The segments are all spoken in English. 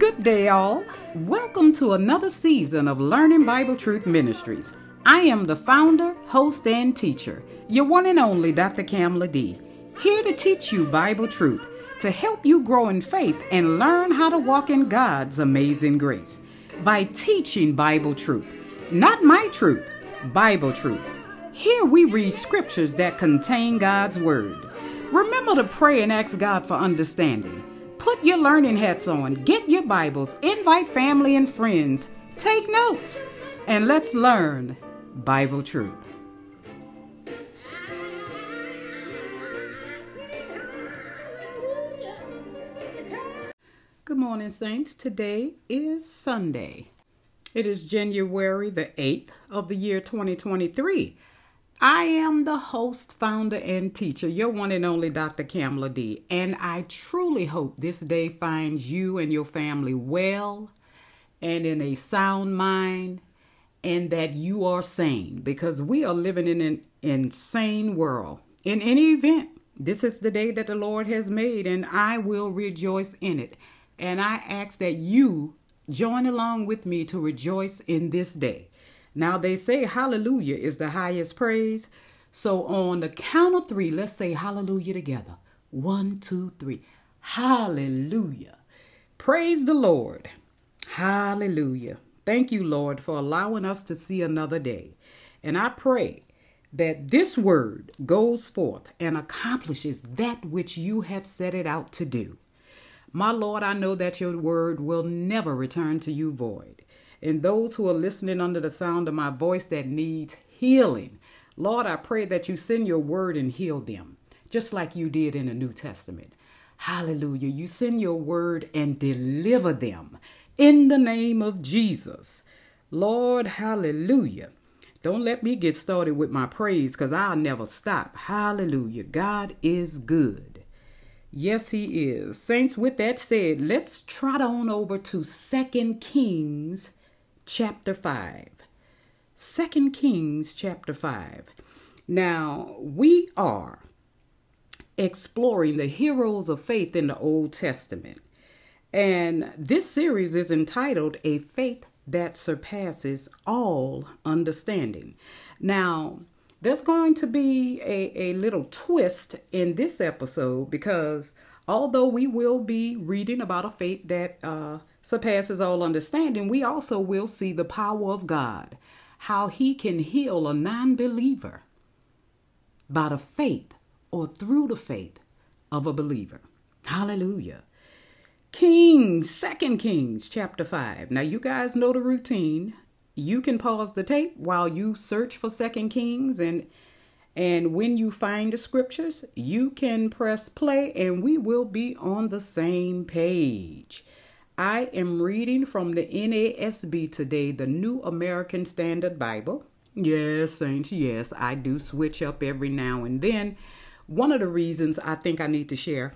Good day, all. Welcome to another season of Learning Bible Truth Ministries. I am the founder, host, and teacher, your one and only Dr. Kamla D. Here to teach you Bible truth, to help you grow in faith and learn how to walk in God's amazing grace by teaching Bible truth. Not my truth, Bible truth. Here we read scriptures that contain God's Word. Remember to pray and ask God for understanding. Put your learning hats on, get your Bibles, invite family and friends, take notes, and let's learn Bible truth. Good morning, Saints. Today is Sunday. It is January the 8th of the year 2023. I am the host, founder, and teacher, your one and only Dr. Kamla D. And I truly hope this day finds you and your family well and in a sound mind and that you are sane because we are living in an insane world. In any event, this is the day that the Lord has made, and I will rejoice in it. And I ask that you join along with me to rejoice in this day. Now they say hallelujah is the highest praise. So on the count of three, let's say hallelujah together. One, two, three. Hallelujah. Praise the Lord. Hallelujah. Thank you, Lord, for allowing us to see another day. And I pray that this word goes forth and accomplishes that which you have set it out to do. My Lord, I know that your word will never return to you void and those who are listening under the sound of my voice that needs healing. Lord, I pray that you send your word and heal them, just like you did in the New Testament. Hallelujah. You send your word and deliver them in the name of Jesus. Lord, hallelujah. Don't let me get started with my praise because I'll never stop. Hallelujah. God is good. Yes, He is. Saints, with that said, let's trot on over to Second Kings chapter 5. 2 Kings chapter 5. Now, we are exploring the heroes of faith in the Old Testament. And this series is entitled A Faith That Surpasses All Understanding. Now, there's going to be a, a little twist in this episode because although we will be reading about a faith that uh, surpasses all understanding, we also will see the power of God, how He can heal a non believer by the faith or through the faith of a believer. Hallelujah. Kings, Second Kings, chapter 5. Now, you guys know the routine. You can pause the tape while you search for Second Kings and and when you find the scriptures, you can press play and we will be on the same page. I am reading from the NASB today, the New American Standard Bible. Yes, saints, yes, I do switch up every now and then. One of the reasons I think I need to share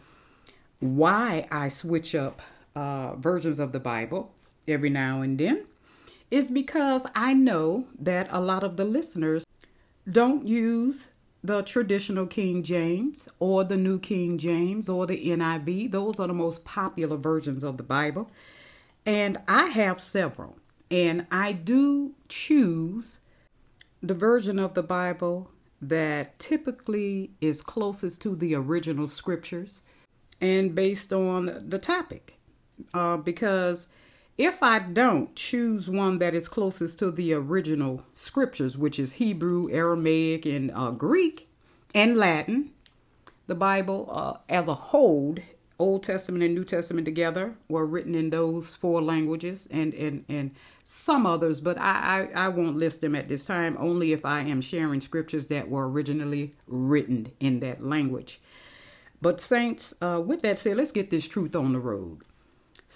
why I switch up uh, versions of the Bible every now and then is because I know that a lot of the listeners don't use the traditional King James or the New King James or the NIV. Those are the most popular versions of the Bible. And I have several. And I do choose the version of the Bible that typically is closest to the original scriptures and based on the topic. Uh, because if I don't choose one that is closest to the original scriptures, which is Hebrew, Aramaic, and uh, Greek, and Latin, the Bible uh, as a whole, Old Testament and New Testament together, were written in those four languages and, and, and some others, but I, I, I won't list them at this time, only if I am sharing scriptures that were originally written in that language. But, saints, uh, with that said, let's get this truth on the road.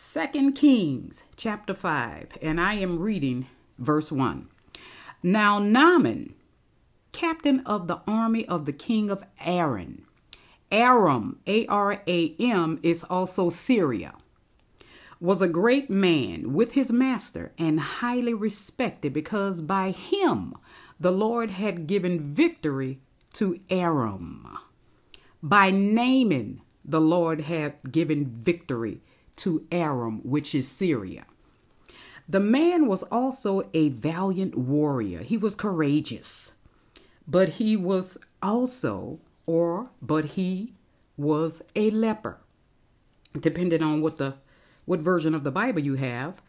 Second Kings chapter 5, and I am reading verse 1. Now Naaman, captain of the army of the king of Aram, Aram, A R A M, is also Syria, was a great man with his master and highly respected because by him the Lord had given victory to Aram. By Naaman, the Lord had given victory to Aram, which is Syria. The man was also a valiant warrior. He was courageous, but he was also, or but he was a leper. Depending on what the what version of the Bible you have,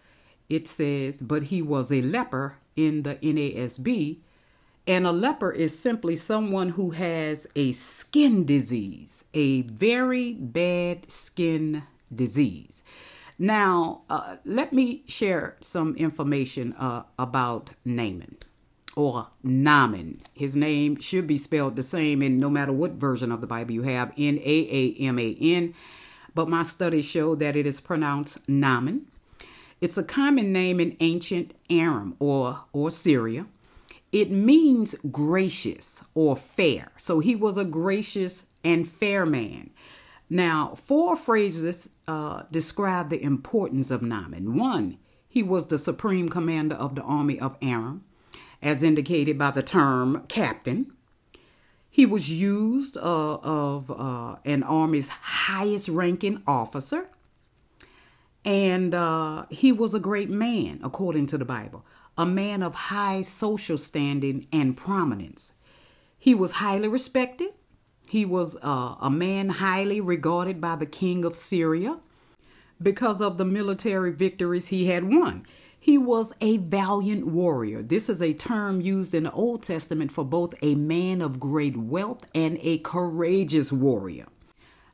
it says, but he was a leper in the NASB. And a leper is simply someone who has a skin disease, a very bad skin disease. Now, uh, let me share some information uh, about Naaman or Naaman. His name should be spelled the same in no matter what version of the Bible you have N A A M A N, but my studies show that it is pronounced Naaman. It's a common name in ancient Aram or, or Syria. It means gracious or fair. So he was a gracious and fair man. Now, four phrases uh, describe the importance of Naaman. One, he was the supreme commander of the army of Aram, as indicated by the term captain. He was used uh, of uh, an army's highest ranking officer and uh, he was a great man, according to the Bible, a man of high social standing and prominence. He was highly respected. He was uh, a man highly regarded by the king of Syria because of the military victories he had won. He was a valiant warrior. This is a term used in the Old Testament for both a man of great wealth and a courageous warrior.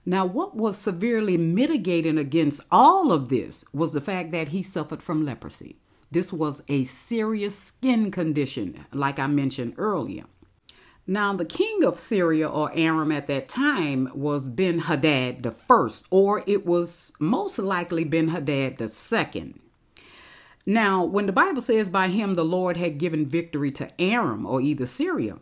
Now, what was severely mitigating against all of this was the fact that he suffered from leprosy. This was a serious skin condition, like I mentioned earlier. Now, the king of Syria or Aram at that time was Ben Hadad the first, or it was most likely Ben Hadad the second. Now, when the Bible says by him the Lord had given victory to Aram or either Syria,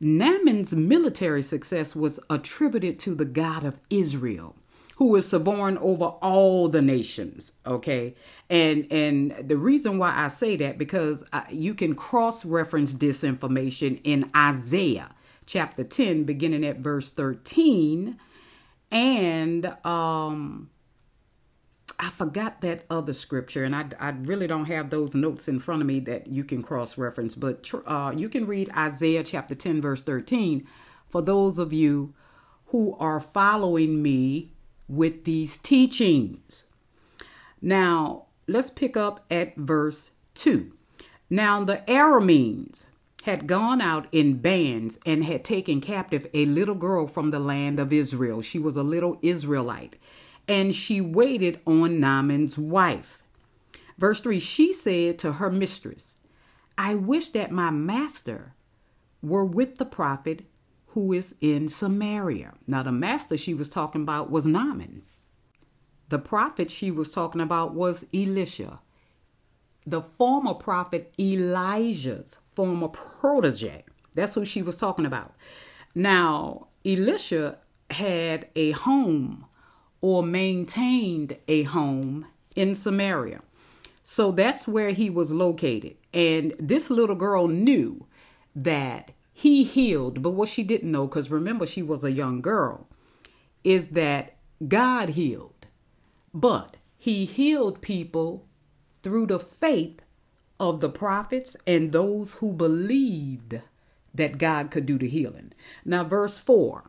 Naaman's military success was attributed to the God of Israel, who is sovereign over all the nations. Okay, and and the reason why I say that because I, you can cross reference this information in Isaiah chapter ten, beginning at verse thirteen, and um I forgot that other scripture, and I, I really don't have those notes in front of me that you can cross reference, but uh, you can read Isaiah chapter 10, verse 13 for those of you who are following me with these teachings. Now, let's pick up at verse 2. Now, the Arameans had gone out in bands and had taken captive a little girl from the land of Israel. She was a little Israelite and she waited on Naaman's wife. Verse 3 She said to her mistress, I wish that my master were with the prophet who is in Samaria. Now, the master she was talking about was Naaman. The prophet she was talking about was Elisha, the former prophet Elijah's former protege. That's who she was talking about. Now, Elisha had a home or maintained a home in Samaria. So that's where he was located. And this little girl knew that he healed, but what she didn't know, because remember, she was a young girl, is that God healed. But he healed people through the faith of the prophets and those who believed that God could do the healing. Now, verse 4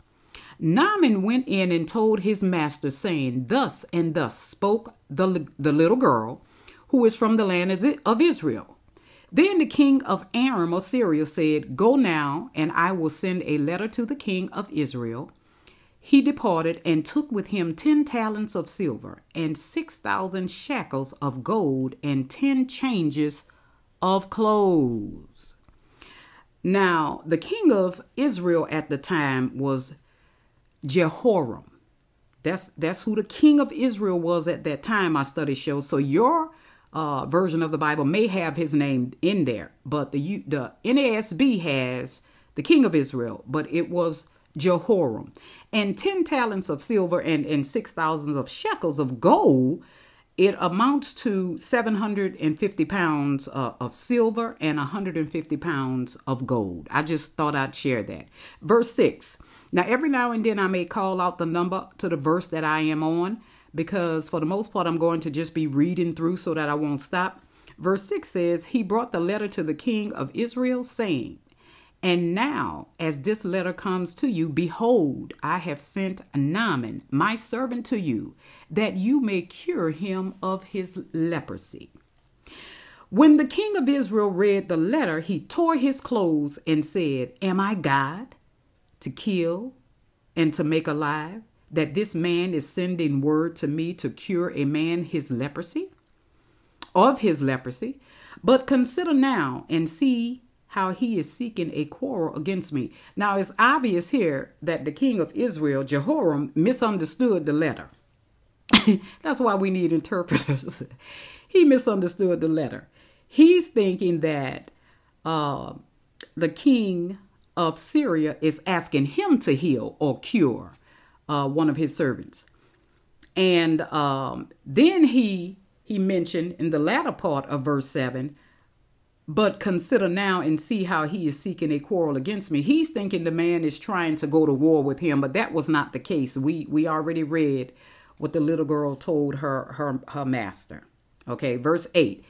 Naaman went in and told his master, saying, Thus and thus spoke the, the little girl who is from the land of Israel. Then the king of Aram of Syria said, Go now, and I will send a letter to the king of Israel. He departed and took with him ten talents of silver, and six thousand shekels of gold, and ten changes of clothes. Now, the king of Israel at the time was Jehoram. That's that's who the king of Israel was at that time. My study shows. So your uh, version of the Bible may have his name in there, but the the NASB has the king of Israel, but it was Jehoram. And ten talents of silver and and six thousands of shekels of gold. It amounts to 750 pounds uh, of silver and 150 pounds of gold. I just thought I'd share that. Verse 6 now, every now and then I may call out the number to the verse that I am on, because for the most part, I'm going to just be reading through so that I won't stop. Verse 6 says, He brought the letter to the king of Israel, saying, And now, as this letter comes to you, behold, I have sent Naaman, my servant, to you, that you may cure him of his leprosy. When the king of Israel read the letter, he tore his clothes and said, Am I God to kill and to make alive, that this man is sending word to me to cure a man his leprosy? Of his leprosy. But consider now and see how he is seeking a quarrel against me. Now it's obvious here that the king of Israel, Jehoram, misunderstood the letter. That's why we need interpreters. he misunderstood the letter he's thinking that uh, the king of Syria is asking him to heal or cure uh, one of his servants. And um, then he he mentioned in the latter part of verse 7 but consider now and see how he is seeking a quarrel against me. He's thinking the man is trying to go to war with him, but that was not the case. We we already read what the little girl told her her her master. Okay, verse 8.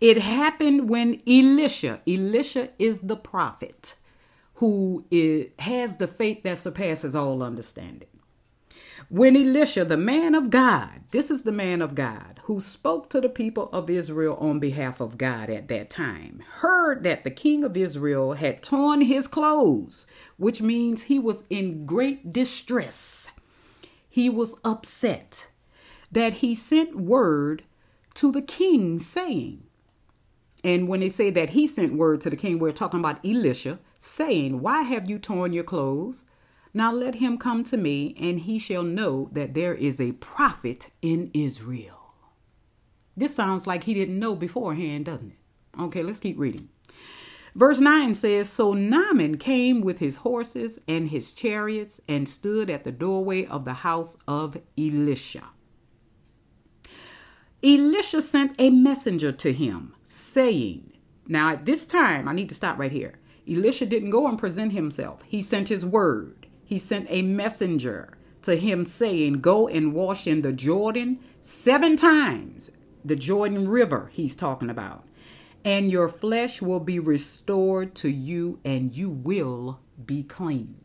It happened when Elisha, Elisha is the prophet who is, has the faith that surpasses all understanding. When Elisha, the man of God, this is the man of God who spoke to the people of Israel on behalf of God at that time, heard that the king of Israel had torn his clothes, which means he was in great distress. He was upset that he sent word to the king saying, and when they say that he sent word to the king, we're talking about Elisha, saying, Why have you torn your clothes? Now let him come to me, and he shall know that there is a prophet in Israel. This sounds like he didn't know beforehand, doesn't it? Okay, let's keep reading. Verse 9 says So Naaman came with his horses and his chariots and stood at the doorway of the house of Elisha. Elisha sent a messenger to him, saying, Now at this time, I need to stop right here. Elisha didn't go and present himself, he sent his word. He sent a messenger to him, saying, Go and wash in the Jordan seven times, the Jordan River he's talking about, and your flesh will be restored to you, and you will be clean.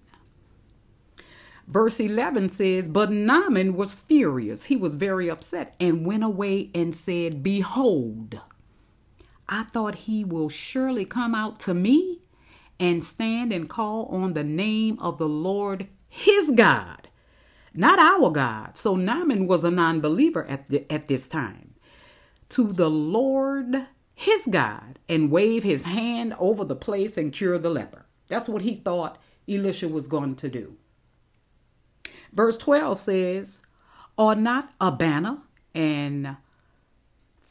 Verse 11 says, But Naaman was furious. He was very upset and went away and said, Behold, I thought he will surely come out to me and stand and call on the name of the Lord his God, not our God. So Naaman was a non believer at, at this time. To the Lord his God and wave his hand over the place and cure the leper. That's what he thought Elisha was going to do. Verse 12 says, Are not Abana and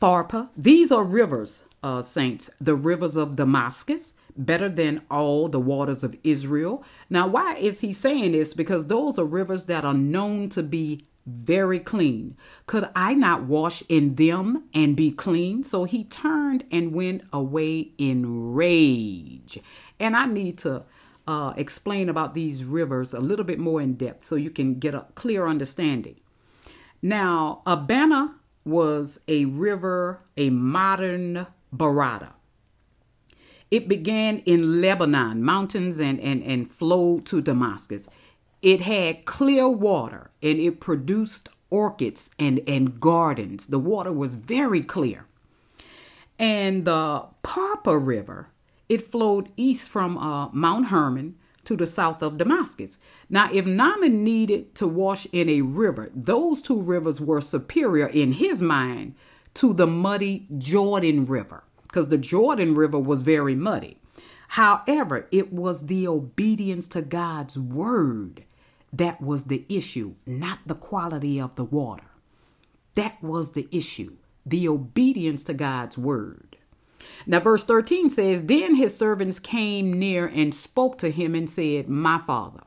Pharpar, these are rivers, uh, saints, the rivers of Damascus, better than all the waters of Israel. Now, why is he saying this? Because those are rivers that are known to be very clean. Could I not wash in them and be clean? So he turned and went away in rage. And I need to uh, explain about these rivers a little bit more in depth so you can get a clear understanding. Now, Abana was a river, a modern Barada. It began in Lebanon mountains and, and, and flowed to Damascus. It had clear water and it produced orchids and, and gardens. The water was very clear. And the Pharpar River it flowed east from uh, Mount Hermon to the south of Damascus. Now, if Naaman needed to wash in a river, those two rivers were superior in his mind to the muddy Jordan River, because the Jordan River was very muddy. However, it was the obedience to God's word that was the issue, not the quality of the water. That was the issue, the obedience to God's word. Now, verse 13 says, Then his servants came near and spoke to him and said, My father,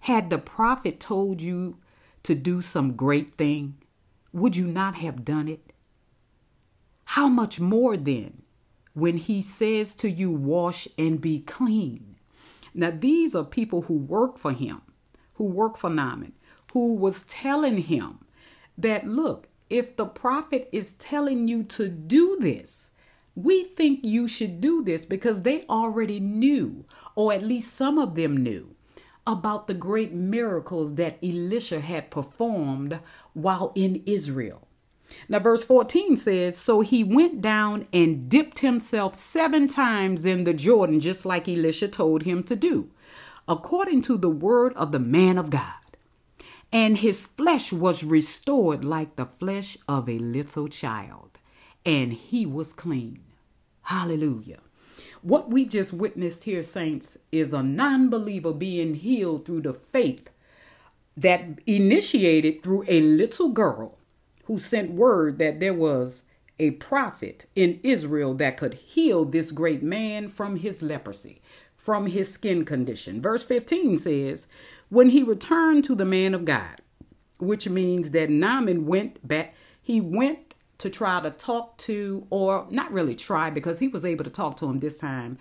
had the prophet told you to do some great thing, would you not have done it? How much more then when he says to you, Wash and be clean? Now, these are people who work for him, who work for Naaman, who was telling him that look, if the prophet is telling you to do this, we think you should do this because they already knew, or at least some of them knew, about the great miracles that Elisha had performed while in Israel. Now, verse 14 says, So he went down and dipped himself seven times in the Jordan, just like Elisha told him to do, according to the word of the man of God. And his flesh was restored like the flesh of a little child, and he was clean. Hallelujah. What we just witnessed here, saints, is a non believer being healed through the faith that initiated through a little girl who sent word that there was a prophet in Israel that could heal this great man from his leprosy, from his skin condition. Verse 15 says, When he returned to the man of God, which means that Naaman went back, he went to try to talk to, or not really try, because he was able to talk to him this time,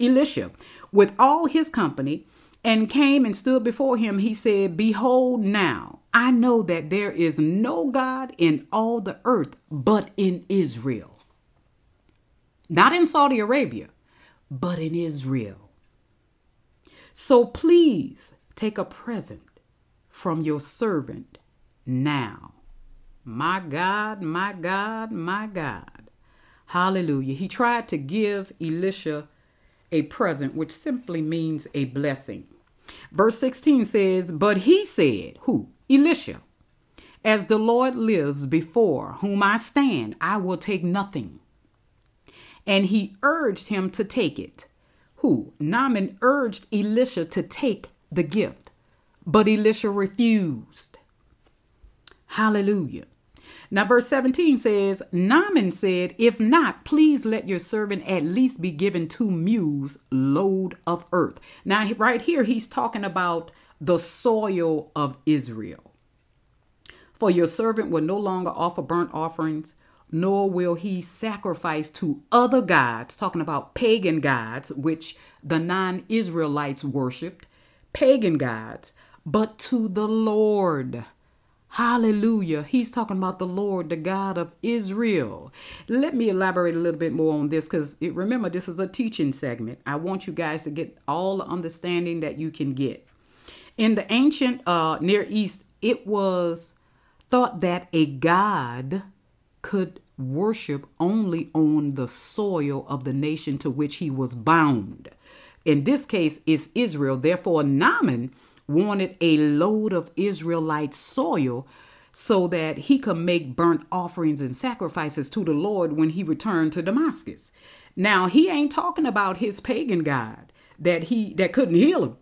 Elisha, with all his company, and came and stood before him. He said, Behold, now I know that there is no God in all the earth but in Israel. Not in Saudi Arabia, but in Israel. So please take a present from your servant now. My God, my God, my God. Hallelujah. He tried to give Elisha a present, which simply means a blessing. Verse 16 says, But he said, Who? Elisha. As the Lord lives before whom I stand, I will take nothing. And he urged him to take it. Who? Naaman urged Elisha to take the gift, but Elisha refused. Hallelujah. Now, verse 17 says, Naaman said, If not, please let your servant at least be given two mules load of earth. Now, right here, he's talking about the soil of Israel. For your servant will no longer offer burnt offerings, nor will he sacrifice to other gods, talking about pagan gods, which the non Israelites worshiped, pagan gods, but to the Lord Hallelujah. He's talking about the Lord, the God of Israel. Let me elaborate a little bit more on this because remember, this is a teaching segment. I want you guys to get all the understanding that you can get. In the ancient uh, Near East, it was thought that a God could worship only on the soil of the nation to which he was bound. In this case, is Israel. Therefore, Naaman wanted a load of Israelite soil so that he could make burnt offerings and sacrifices to the Lord when he returned to Damascus. Now, he ain't talking about his pagan god that he that couldn't heal him.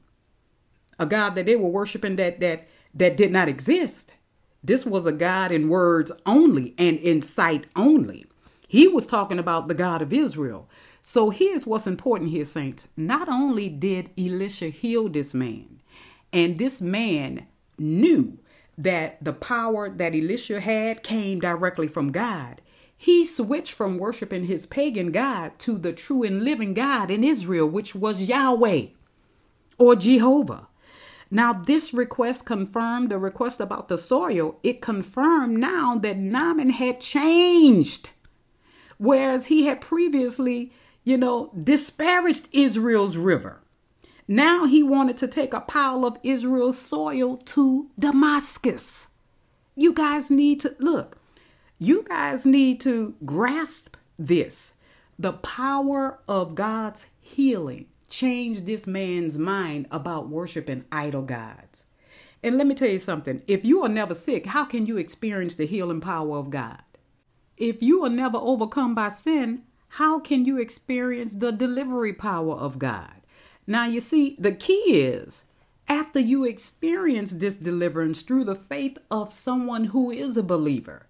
A god that they were worshiping that that that did not exist. This was a God in words only and in sight only. He was talking about the God of Israel. So here's what's important here, saints. Not only did Elisha heal this man, and this man knew that the power that Elisha had came directly from God. He switched from worshiping his pagan God to the true and living God in Israel, which was Yahweh or Jehovah. Now, this request confirmed the request about the soil. It confirmed now that Naaman had changed. Whereas he had previously, you know, disparaged Israel's river. Now he wanted to take a pile of Israel's soil to Damascus. You guys need to look, you guys need to grasp this. The power of God's healing changed this man's mind about worshiping idol gods. And let me tell you something if you are never sick, how can you experience the healing power of God? If you are never overcome by sin, how can you experience the delivery power of God? Now, you see, the key is after you experience this deliverance through the faith of someone who is a believer,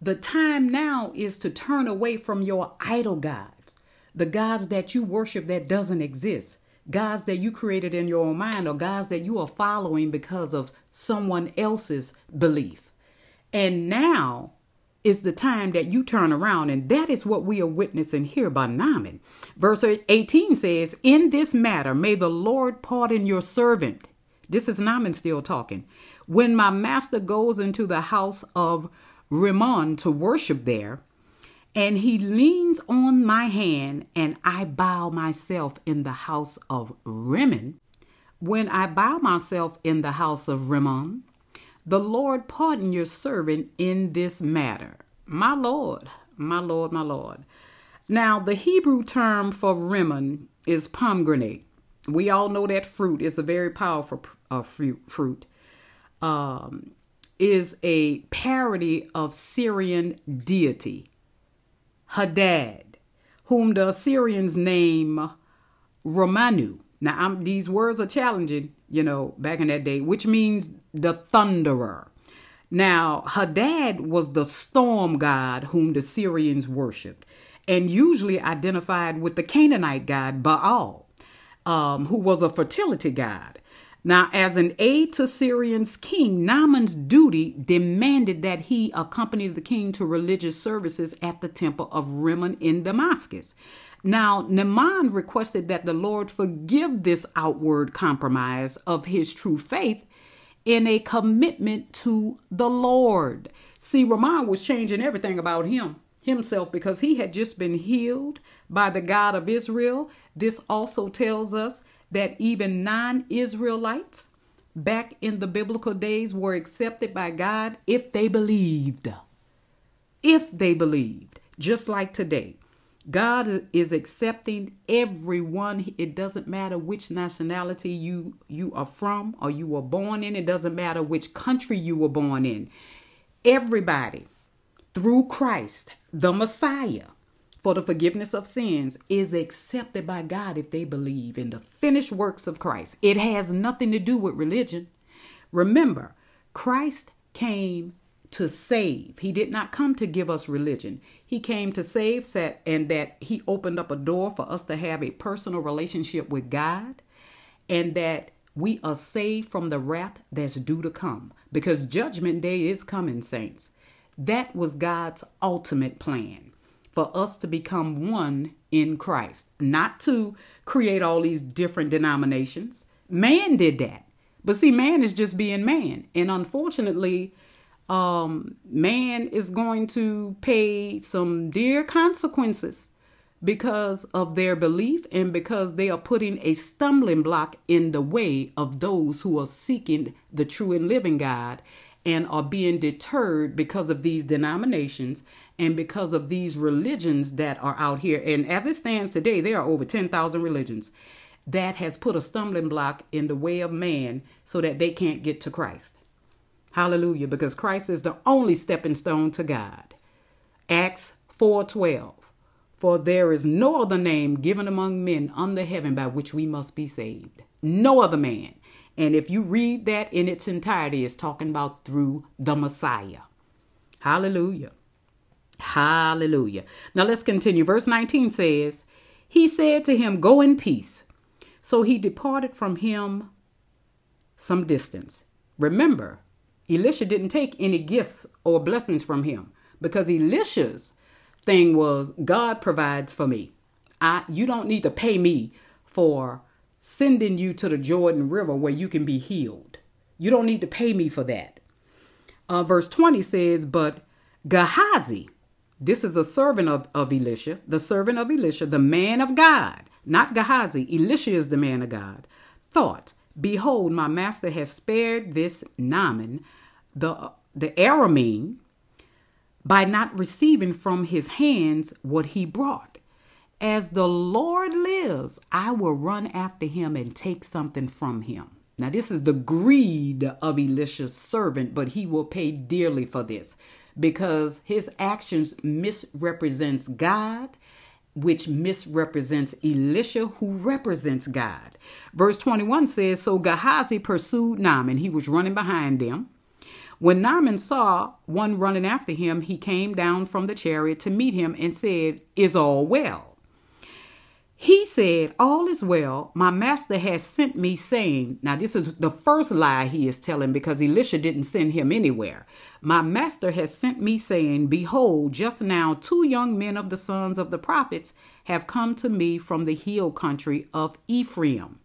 the time now is to turn away from your idol gods, the gods that you worship that doesn't exist, gods that you created in your own mind, or gods that you are following because of someone else's belief. And now is the time that you turn around. And that is what we are witnessing here by Naaman. Verse 18 says, In this matter, may the Lord pardon your servant. This is Naaman still talking. When my master goes into the house of Rimmon to worship there. And he leans on my hand, and I bow myself in the house of Rimmon. When I bow myself in the house of Rimmon, the Lord pardon your servant in this matter. My Lord, my Lord, my Lord. Now, the Hebrew term for Rimmon is pomegranate. We all know that fruit is a very powerful uh, fruit. fruit. Um, is a parody of Syrian deity, Hadad, whom the Assyrians name Romanu. Now, I'm, these words are challenging, you know, back in that day, which means the thunderer. Now, Hadad was the storm god whom the Syrians worshipped, and usually identified with the Canaanite god Baal, um, who was a fertility god. Now, as an aide to Syrian's king, Naaman's duty demanded that he accompany the king to religious services at the temple of Rimmon in Damascus. Now, Naaman requested that the Lord forgive this outward compromise of his true faith in a commitment to the Lord. See, Naaman was changing everything about him himself because he had just been healed by the God of Israel. This also tells us that even non Israelites back in the biblical days were accepted by God if they believed. If they believed, just like today. God is accepting everyone. It doesn't matter which nationality you you are from or you were born in. It doesn't matter which country you were born in. Everybody through Christ, the Messiah, for the forgiveness of sins is accepted by God if they believe in the finished works of Christ. It has nothing to do with religion. Remember, Christ came to save. He did not come to give us religion. He came to save set, and that he opened up a door for us to have a personal relationship with God and that we are saved from the wrath that's due to come because judgment day is coming saints. That was God's ultimate plan for us to become one in Christ, not to create all these different denominations. Man did that. But see, man is just being man. And unfortunately, um, man is going to pay some dear consequences because of their belief and because they are putting a stumbling block in the way of those who are seeking the true and living God and are being deterred because of these denominations and because of these religions that are out here. And as it stands today, there are over 10,000 religions that has put a stumbling block in the way of man so that they can't get to Christ. Hallelujah, because Christ is the only stepping stone to God. Acts 4:12. For there is no other name given among men under heaven by which we must be saved. No other man. And if you read that in its entirety, it's talking about through the Messiah. Hallelujah. Hallelujah. Now let's continue. Verse 19 says, He said to him, Go in peace. So he departed from him some distance. Remember, Elisha didn't take any gifts or blessings from him because Elisha's thing was God provides for me. I you don't need to pay me for sending you to the Jordan River where you can be healed. You don't need to pay me for that. Uh, verse 20 says, But Gehazi, this is a servant of, of Elisha, the servant of Elisha, the man of God, not Gehazi, Elisha is the man of God, thought, Behold, my master has spared this Naaman, the, the Aramean, by not receiving from his hands what he brought. As the Lord lives, I will run after him and take something from him. Now, this is the greed of Elisha's servant, but he will pay dearly for this because his actions misrepresents God, which misrepresents Elisha, who represents God. Verse 21 says, So Gehazi pursued Naaman. He was running behind them. When Naaman saw one running after him, he came down from the chariot to meet him and said, Is all well? He said, All is well. My master has sent me, saying, Now, this is the first lie he is telling because Elisha didn't send him anywhere. My master has sent me, saying, Behold, just now two young men of the sons of the prophets have come to me from the hill country of Ephraim.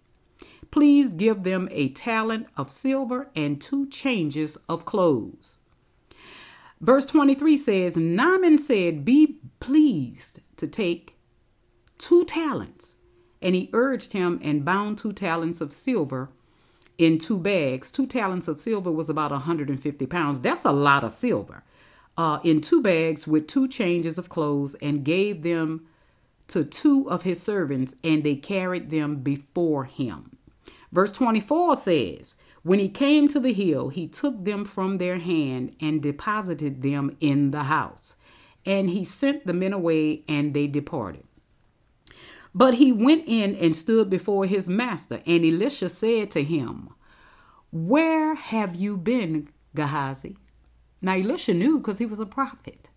Please give them a talent of silver and two changes of clothes. Verse 23 says, Naaman said, Be pleased to take two talents. And he urged him and bound two talents of silver in two bags. Two talents of silver was about 150 pounds. That's a lot of silver. Uh, in two bags with two changes of clothes and gave them to two of his servants, and they carried them before him. Verse 24 says, When he came to the hill, he took them from their hand and deposited them in the house. And he sent the men away, and they departed. But he went in and stood before his master, and Elisha said to him, Where have you been, Gehazi? Now Elisha knew because he was a prophet.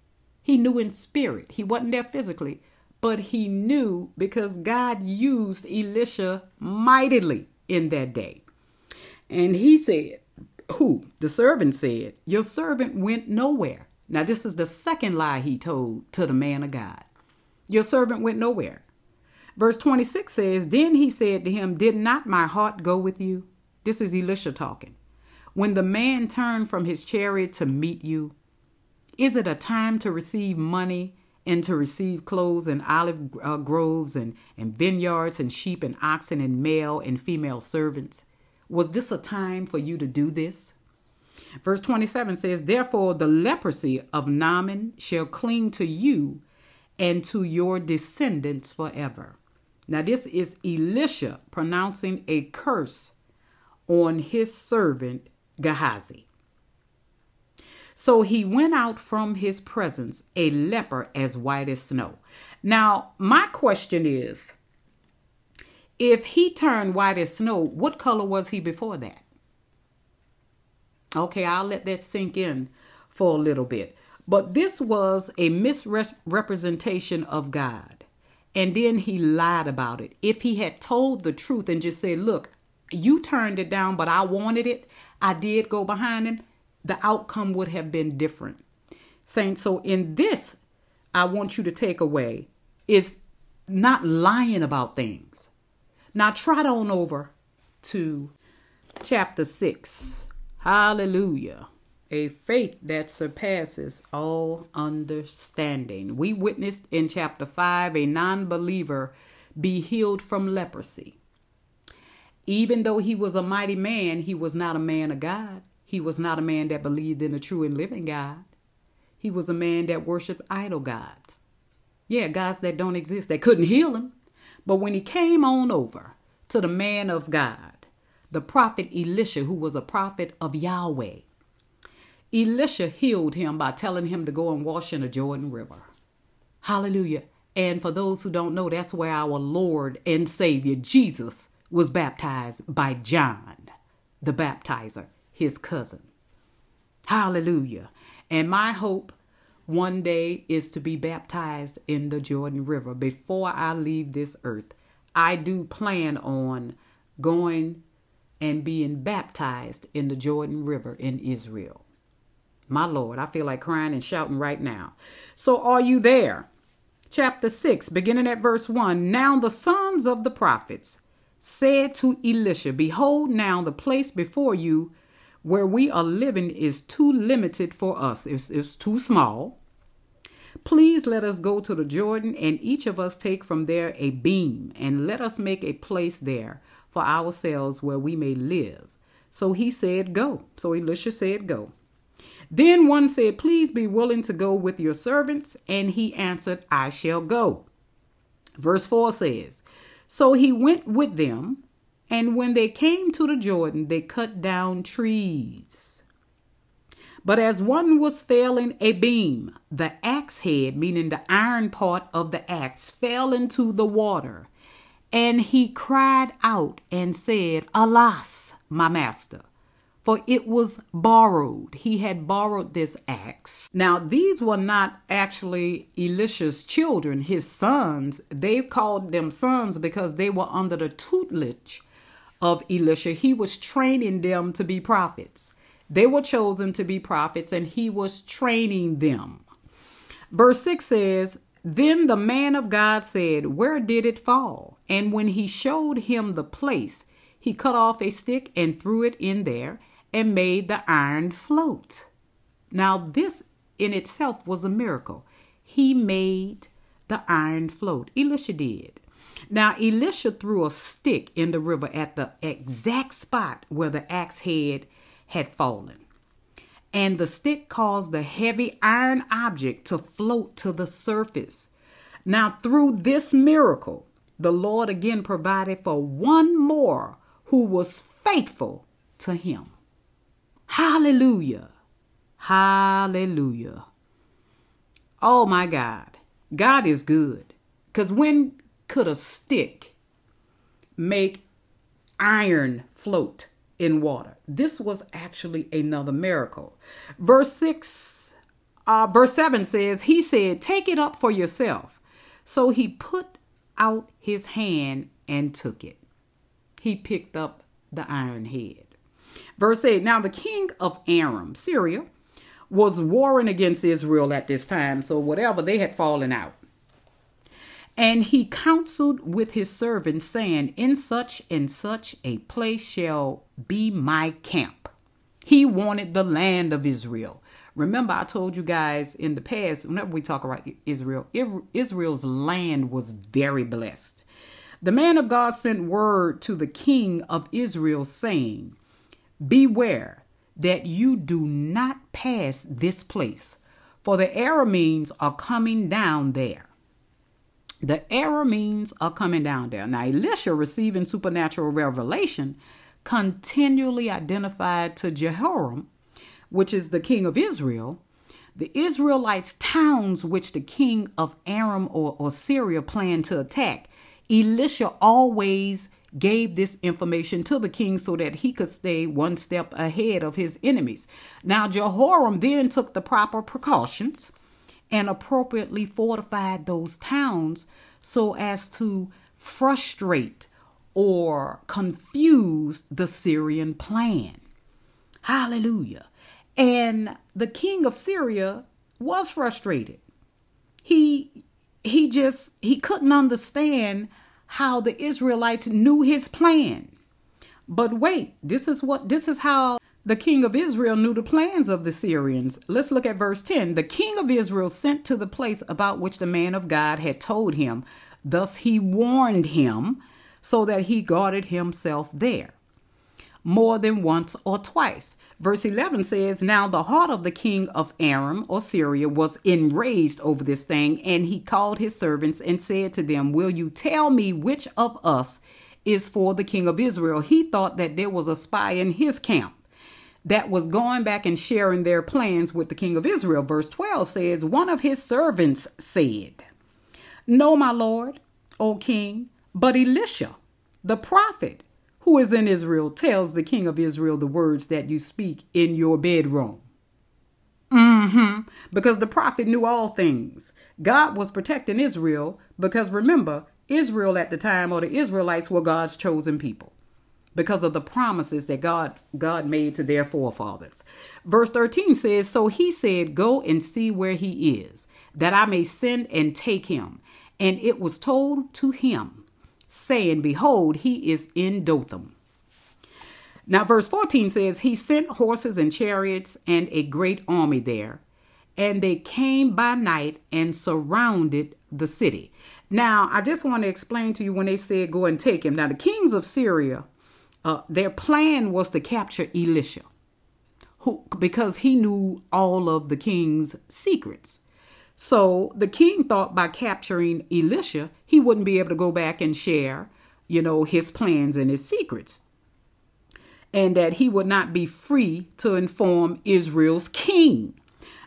He knew in spirit. He wasn't there physically, but he knew because God used Elisha mightily in that day. And he said, Who? The servant said, Your servant went nowhere. Now, this is the second lie he told to the man of God. Your servant went nowhere. Verse 26 says, Then he said to him, Did not my heart go with you? This is Elisha talking. When the man turned from his chariot to meet you, is it a time to receive money and to receive clothes and olive uh, groves and, and vineyards and sheep and oxen and male and female servants? Was this a time for you to do this? Verse 27 says, Therefore the leprosy of Naaman shall cling to you and to your descendants forever. Now, this is Elisha pronouncing a curse on his servant Gehazi. So he went out from his presence, a leper as white as snow. Now, my question is if he turned white as snow, what color was he before that? Okay, I'll let that sink in for a little bit. But this was a misrepresentation of God. And then he lied about it. If he had told the truth and just said, Look, you turned it down, but I wanted it, I did go behind him, the outcome would have been different. Saying, so in this, I want you to take away is not lying about things. Now, trot on over to chapter 6. Hallelujah. A faith that surpasses all understanding. We witnessed in chapter 5 a non believer be healed from leprosy. Even though he was a mighty man, he was not a man of God. He was not a man that believed in a true and living God. He was a man that worshiped idol gods. Yeah, gods that don't exist, that couldn't heal him. But when he came on over to the man of God, the prophet Elisha, who was a prophet of Yahweh, Elisha healed him by telling him to go and wash in the Jordan River. Hallelujah. And for those who don't know, that's where our Lord and Savior Jesus was baptized by John, the baptizer, his cousin. Hallelujah. And my hope one day is to be baptized in the Jordan River before I leave this earth. I do plan on going and being baptized in the Jordan River in Israel. My Lord, I feel like crying and shouting right now. So, are you there? Chapter 6, beginning at verse 1. Now the sons of the prophets said to Elisha, Behold, now the place before you where we are living is too limited for us, it's, it's too small. Please let us go to the Jordan, and each of us take from there a beam, and let us make a place there for ourselves where we may live. So he said, Go. So Elisha said, Go. Then one said, Please be willing to go with your servants. And he answered, I shall go. Verse 4 says, So he went with them, and when they came to the Jordan, they cut down trees. But as one was felling a beam, the axe head, meaning the iron part of the axe, fell into the water. And he cried out and said, Alas, my master! For it was borrowed. He had borrowed this axe. Now, these were not actually Elisha's children, his sons. They called them sons because they were under the tutelage of Elisha. He was training them to be prophets. They were chosen to be prophets, and he was training them. Verse 6 says, Then the man of God said, Where did it fall? And when he showed him the place, he cut off a stick and threw it in there and made the iron float. Now, this in itself was a miracle. He made the iron float. Elisha did. Now, Elisha threw a stick in the river at the exact spot where the axe head had fallen. And the stick caused the heavy iron object to float to the surface. Now, through this miracle, the Lord again provided for one more who was faithful to him. Hallelujah. Hallelujah. Oh my God. God is good. Because when could a stick make iron float in water? This was actually another miracle. Verse 6, uh, verse 7 says, He said, Take it up for yourself. So he put out his hand and took it. He picked up the iron head. Verse 8 Now the king of Aram, Syria, was warring against Israel at this time. So, whatever, they had fallen out. And he counseled with his servants, saying, In such and such a place shall be my camp. He wanted the land of Israel. Remember, I told you guys in the past, whenever we talk about Israel, Israel's land was very blessed. The man of God sent word to the king of Israel, saying, Beware that you do not pass this place, for the Arameans are coming down there. The Arameans are coming down there. Now, Elisha, receiving supernatural revelation, continually identified to Jehoram, which is the king of Israel, the Israelites' towns which the king of Aram or, or Syria planned to attack. Elisha always gave this information to the king so that he could stay one step ahead of his enemies. Now, Jehoram then took the proper precautions and appropriately fortified those towns so as to frustrate or confuse the Syrian plan. Hallelujah. And the king of Syria was frustrated. He he just he couldn't understand how the Israelites knew his plan. But wait, this is what this is how the king of Israel knew the plans of the Syrians. Let's look at verse 10. The king of Israel sent to the place about which the man of God had told him. Thus he warned him so that he guarded himself there more than once or twice. Verse 11 says, Now the heart of the king of Aram or Syria was enraged over this thing, and he called his servants and said to them, Will you tell me which of us is for the king of Israel? He thought that there was a spy in his camp that was going back and sharing their plans with the king of Israel. Verse 12 says, One of his servants said, No, my lord, O king, but Elisha, the prophet, who is in Israel tells the king of Israel the words that you speak in your bedroom. Mm-hmm. Because the prophet knew all things. God was protecting Israel because remember, Israel at the time or the Israelites were God's chosen people because of the promises that God God made to their forefathers. Verse 13 says, "So he said, go and see where he is, that I may send and take him." And it was told to him saying, Behold, he is in Dothan. Now, verse 14 says, He sent horses and chariots and a great army there, and they came by night and surrounded the city. Now, I just want to explain to you when they said, Go and take him. Now, the kings of Syria, uh, their plan was to capture Elisha, who, because he knew all of the king's secrets. So the king thought by capturing Elisha, he wouldn't be able to go back and share, you know, his plans and his secrets. And that he would not be free to inform Israel's king.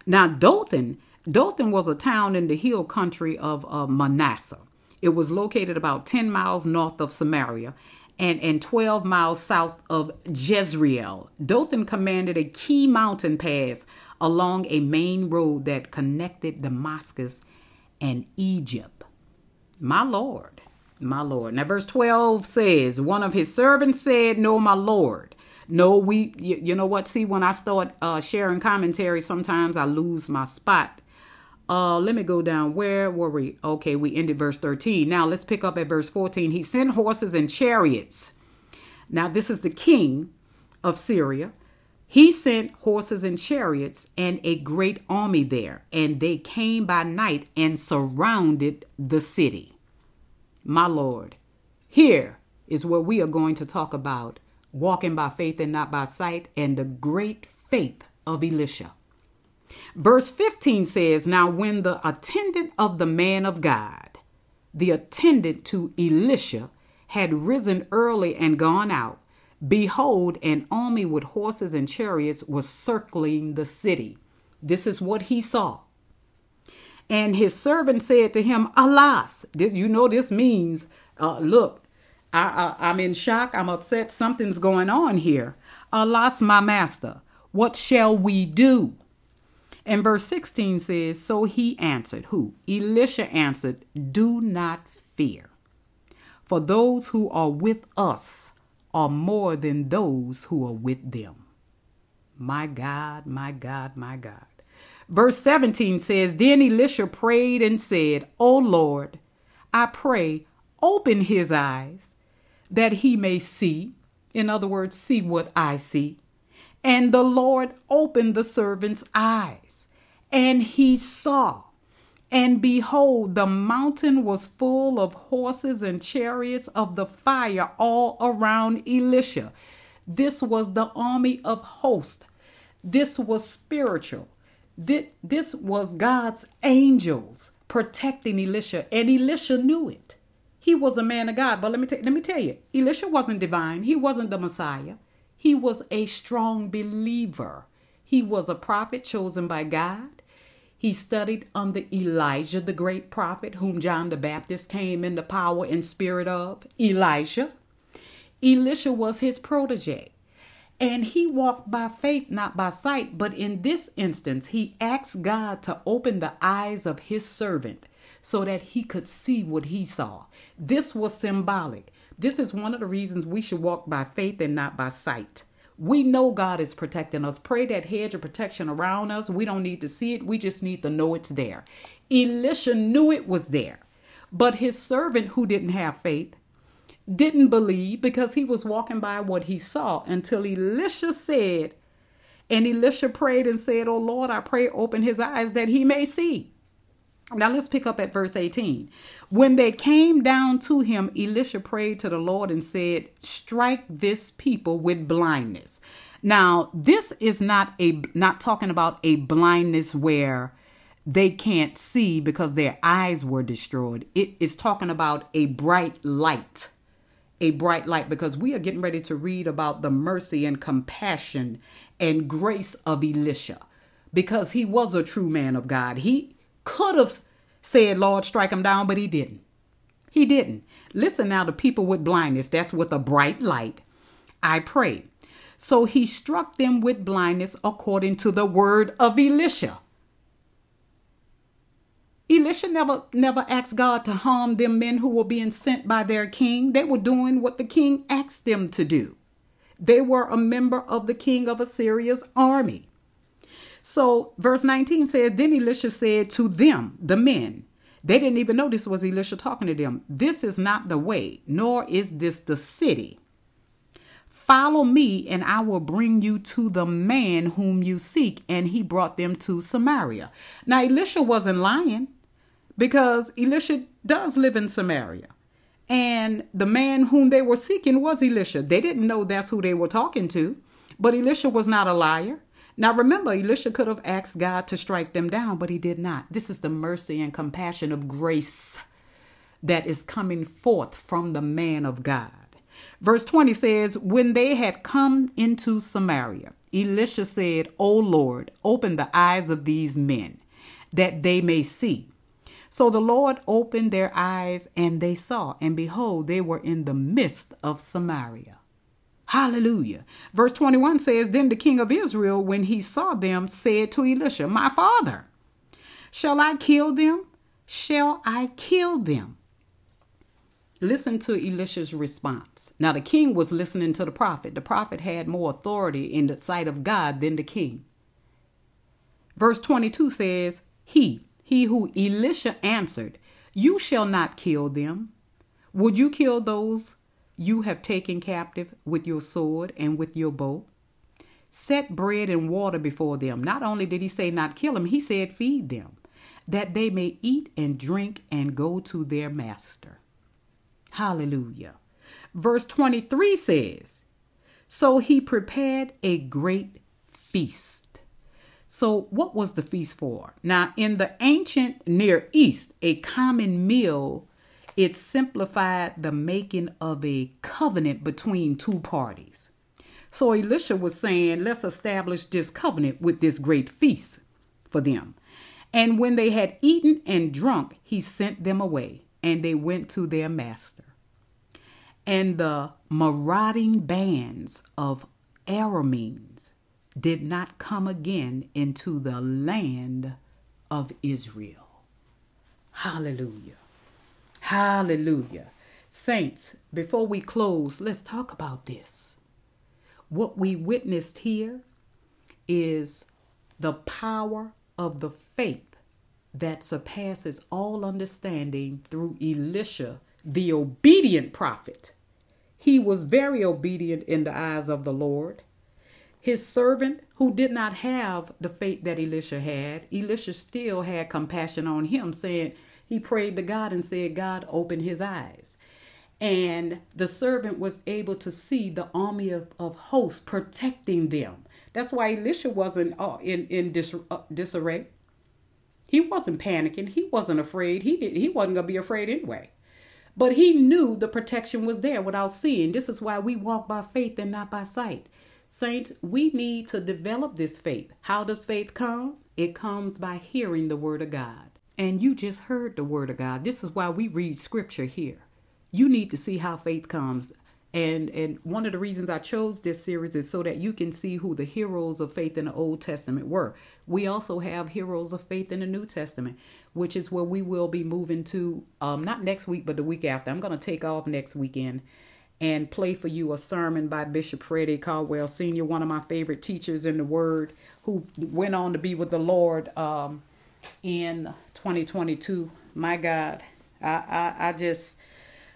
Now, Dothan, Dothan was a town in the hill country of uh, Manasseh. It was located about 10 miles north of Samaria and, and 12 miles south of Jezreel. Dothan commanded a key mountain pass along a main road that connected Damascus and Egypt. My Lord, my Lord. Now, verse 12 says, One of his servants said, No, my Lord. No, we, you, you know what? See, when I start uh, sharing commentary, sometimes I lose my spot. Uh, let me go down. Where were we? Okay, we ended verse 13. Now let's pick up at verse 14. He sent horses and chariots. Now, this is the king of Syria He sent horses and chariots and a great army there, and they came by night and surrounded the city. My Lord, here is where we are going to talk about walking by faith and not by sight and the great faith of Elisha. Verse 15 says, Now when the attendant of the man of God, the attendant to Elisha, had risen early and gone out, behold, an army with horses and chariots was circling the city. This is what he saw. And his servant said to him, Alas, this, you know this means, uh, look, I, I, I'm in shock, I'm upset, something's going on here. Alas, my master, what shall we do? And verse 16 says, So he answered, Who? Elisha answered, Do not fear. For those who are with us are more than those who are with them. My God, my God, my God. Verse 17 says, Then Elisha prayed and said, O Lord, I pray, open his eyes that he may see. In other words, see what I see. And the Lord opened the servant's eyes, and he saw. And behold, the mountain was full of horses and chariots of the fire all around Elisha. This was the army of hosts. This was spiritual. This was God's angels protecting Elisha, and Elisha knew it. He was a man of God, but let me, t- let me tell you, Elisha wasn't divine. He wasn't the Messiah. He was a strong believer. He was a prophet chosen by God. He studied under Elijah, the great prophet, whom John the Baptist came in the power and spirit of. Elijah. Elisha was his protege. And he walked by faith, not by sight. But in this instance, he asked God to open the eyes of his servant so that he could see what he saw. This was symbolic. This is one of the reasons we should walk by faith and not by sight. We know God is protecting us. Pray that hedge of protection around us. We don't need to see it, we just need to know it's there. Elisha knew it was there, but his servant who didn't have faith didn't believe because he was walking by what he saw until Elisha said, and Elisha prayed and said, Oh Lord, I pray, open his eyes that he may see. Now let's pick up at verse 18. When they came down to him, Elisha prayed to the Lord and said, Strike this people with blindness. Now, this is not a not talking about a blindness where they can't see because their eyes were destroyed. It is talking about a bright light. A bright light because we are getting ready to read about the mercy and compassion and grace of Elisha because he was a true man of God. He could have said, Lord, strike him down, but he didn't. He didn't. Listen now to people with blindness. That's with a bright light. I pray. So he struck them with blindness according to the word of Elisha. Elisha never never asked God to harm them men who were being sent by their king. They were doing what the king asked them to do. They were a member of the king of Assyria's army. So, verse 19 says, Then Elisha said to them, the men, they didn't even know this was Elisha talking to them. This is not the way, nor is this the city. Follow me, and I will bring you to the man whom you seek. And he brought them to Samaria. Now, Elisha wasn't lying because Elisha does live in Samaria. And the man whom they were seeking was Elisha. They didn't know that's who they were talking to, but Elisha was not a liar. Now remember, Elisha could have asked God to strike them down, but he did not. This is the mercy and compassion of grace that is coming forth from the man of God. Verse 20 says, When they had come into Samaria, Elisha said, O Lord, open the eyes of these men, that they may see. So the Lord opened their eyes, and they saw, and behold, they were in the midst of Samaria. Hallelujah. Verse 21 says, Then the king of Israel, when he saw them, said to Elisha, My father, shall I kill them? Shall I kill them? Listen to Elisha's response. Now, the king was listening to the prophet. The prophet had more authority in the sight of God than the king. Verse 22 says, He, he who Elisha answered, You shall not kill them. Would you kill those you have taken captive with your sword and with your bow. set bread and water before them. Not only did he say not kill them, he said feed them, that they may eat and drink and go to their master. Hallelujah. Verse 23 says, So he prepared a great feast. So, what was the feast for? Now, in the ancient Near East, a common meal, it simplified the making of a covenant between two parties. So Elisha was saying, let's establish this covenant with this great feast for them. And when they had eaten and drunk, he sent them away, and they went to their master. And the marauding bands of Arameans did not come again into the land of Israel. Hallelujah. Hallelujah. Saints, before we close, let's talk about this. What we witnessed here is the power of the faith that surpasses all understanding through Elisha, the obedient prophet. He was very obedient in the eyes of the Lord. His servant, who did not have the faith that Elisha had, Elisha still had compassion on him, saying, he prayed to God and said, God, open his eyes and the servant was able to see the army of, of hosts protecting them. That's why Elisha wasn't uh, in in dis, uh, disarray. He wasn't panicking. He wasn't afraid. He he wasn't gonna be afraid anyway. But he knew the protection was there without seeing. This is why we walk by faith and not by sight. Saints, we need to develop this faith. How does faith come? It comes by hearing the word of God. And you just heard the word of God. This is why we read scripture here you need to see how faith comes and and one of the reasons I chose this series is so that you can see who the heroes of faith in the Old Testament were. We also have heroes of faith in the New Testament, which is where we will be moving to um not next week but the week after. I'm going to take off next weekend and play for you a sermon by Bishop Freddie Caldwell Sr., one of my favorite teachers in the Word, who went on to be with the Lord um, in 2022. My God, I, I, I just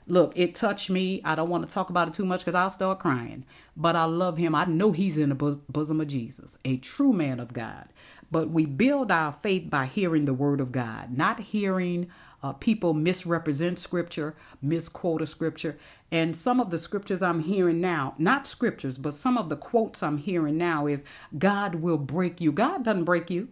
Look, it touched me. I don't want to talk about it too much because I'll start crying. But I love him. I know he's in the bosom of Jesus, a true man of God. But we build our faith by hearing the word of God, not hearing uh, people misrepresent scripture, misquote a scripture. And some of the scriptures I'm hearing now, not scriptures, but some of the quotes I'm hearing now is God will break you. God doesn't break you.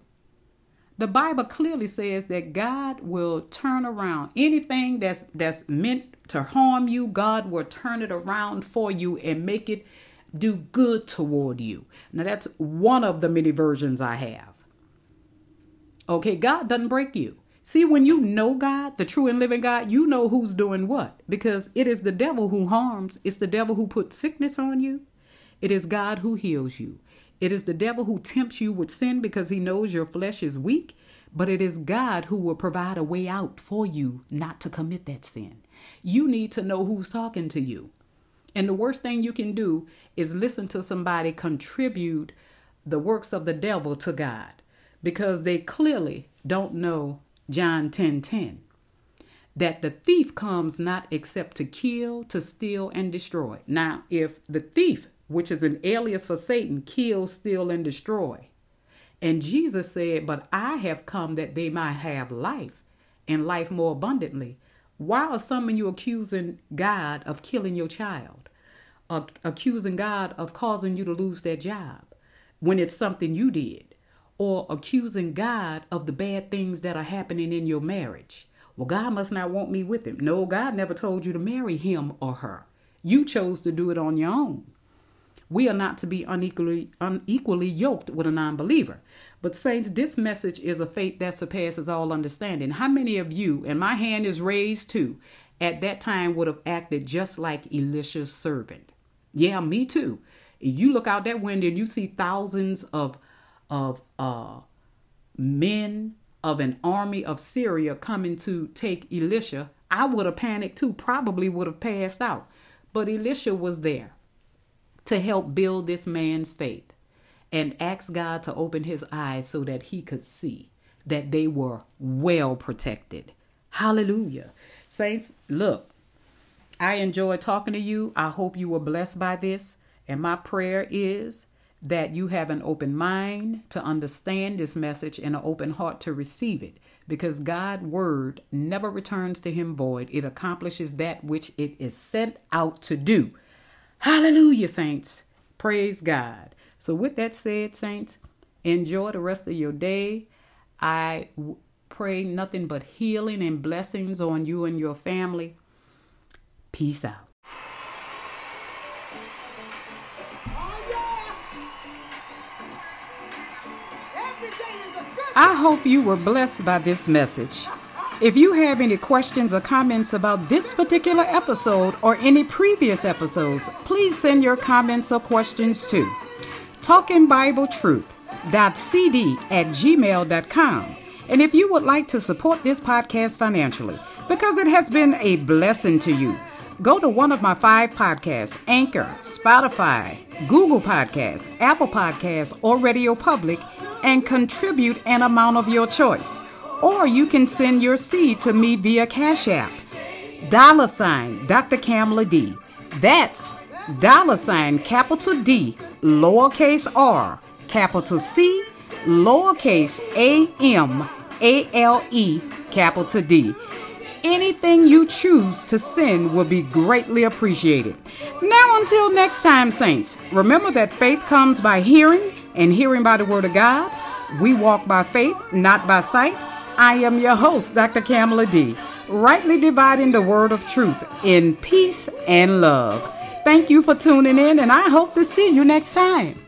The Bible clearly says that God will turn around anything that's that's meant to harm you, God will turn it around for you and make it do good toward you. Now, that's one of the many versions I have. Okay, God doesn't break you. See, when you know God, the true and living God, you know who's doing what because it is the devil who harms, it's the devil who puts sickness on you, it is God who heals you. It is the devil who tempts you with sin because he knows your flesh is weak, but it is God who will provide a way out for you not to commit that sin. You need to know who's talking to you. And the worst thing you can do is listen to somebody contribute the works of the devil to God because they clearly don't know John 10 10. That the thief comes not except to kill, to steal, and destroy. Now, if the thief, which is an alias for Satan, kill, steal, and destroy, and Jesus said, But I have come that they might have life and life more abundantly. Why are some of you accusing God of killing your child? Uh, accusing God of causing you to lose that job when it's something you did? Or accusing God of the bad things that are happening in your marriage? Well, God must not want me with him. No, God never told you to marry him or her. You chose to do it on your own. We are not to be unequally unequally yoked with a non-believer. But, saints, this message is a faith that surpasses all understanding. How many of you, and my hand is raised too, at that time would have acted just like Elisha's servant? Yeah, me too. You look out that window and you see thousands of of uh, men of an army of Syria coming to take Elisha. I would have panicked too, probably would have passed out. But Elisha was there to help build this man's faith and asked God to open his eyes so that he could see that they were well protected. Hallelujah. Saints, look, I enjoy talking to you. I hope you were blessed by this. And my prayer is that you have an open mind to understand this message and an open heart to receive it because God's word never returns to him void. It accomplishes that which it is sent out to do. Hallelujah, saints. Praise God. So, with that said, saints, enjoy the rest of your day. I w- pray nothing but healing and blessings on you and your family. Peace out. I hope you were blessed by this message. If you have any questions or comments about this particular episode or any previous episodes, please send your comments or questions to talkingbibletruth.cd at gmail.com. And if you would like to support this podcast financially, because it has been a blessing to you, go to one of my five podcasts Anchor, Spotify, Google Podcasts, Apple Podcasts, or Radio Public and contribute an amount of your choice. Or you can send your seed to me via Cash App. Dollar sign Dr. Camale D. That's dollar sign capital D, lowercase r, capital C, lowercase a m a l e, capital D. Anything you choose to send will be greatly appreciated. Now, until next time, Saints, remember that faith comes by hearing, and hearing by the Word of God. We walk by faith, not by sight. I am your host, Dr. Camale D., rightly dividing the word of truth in peace and love. Thank you for tuning in, and I hope to see you next time.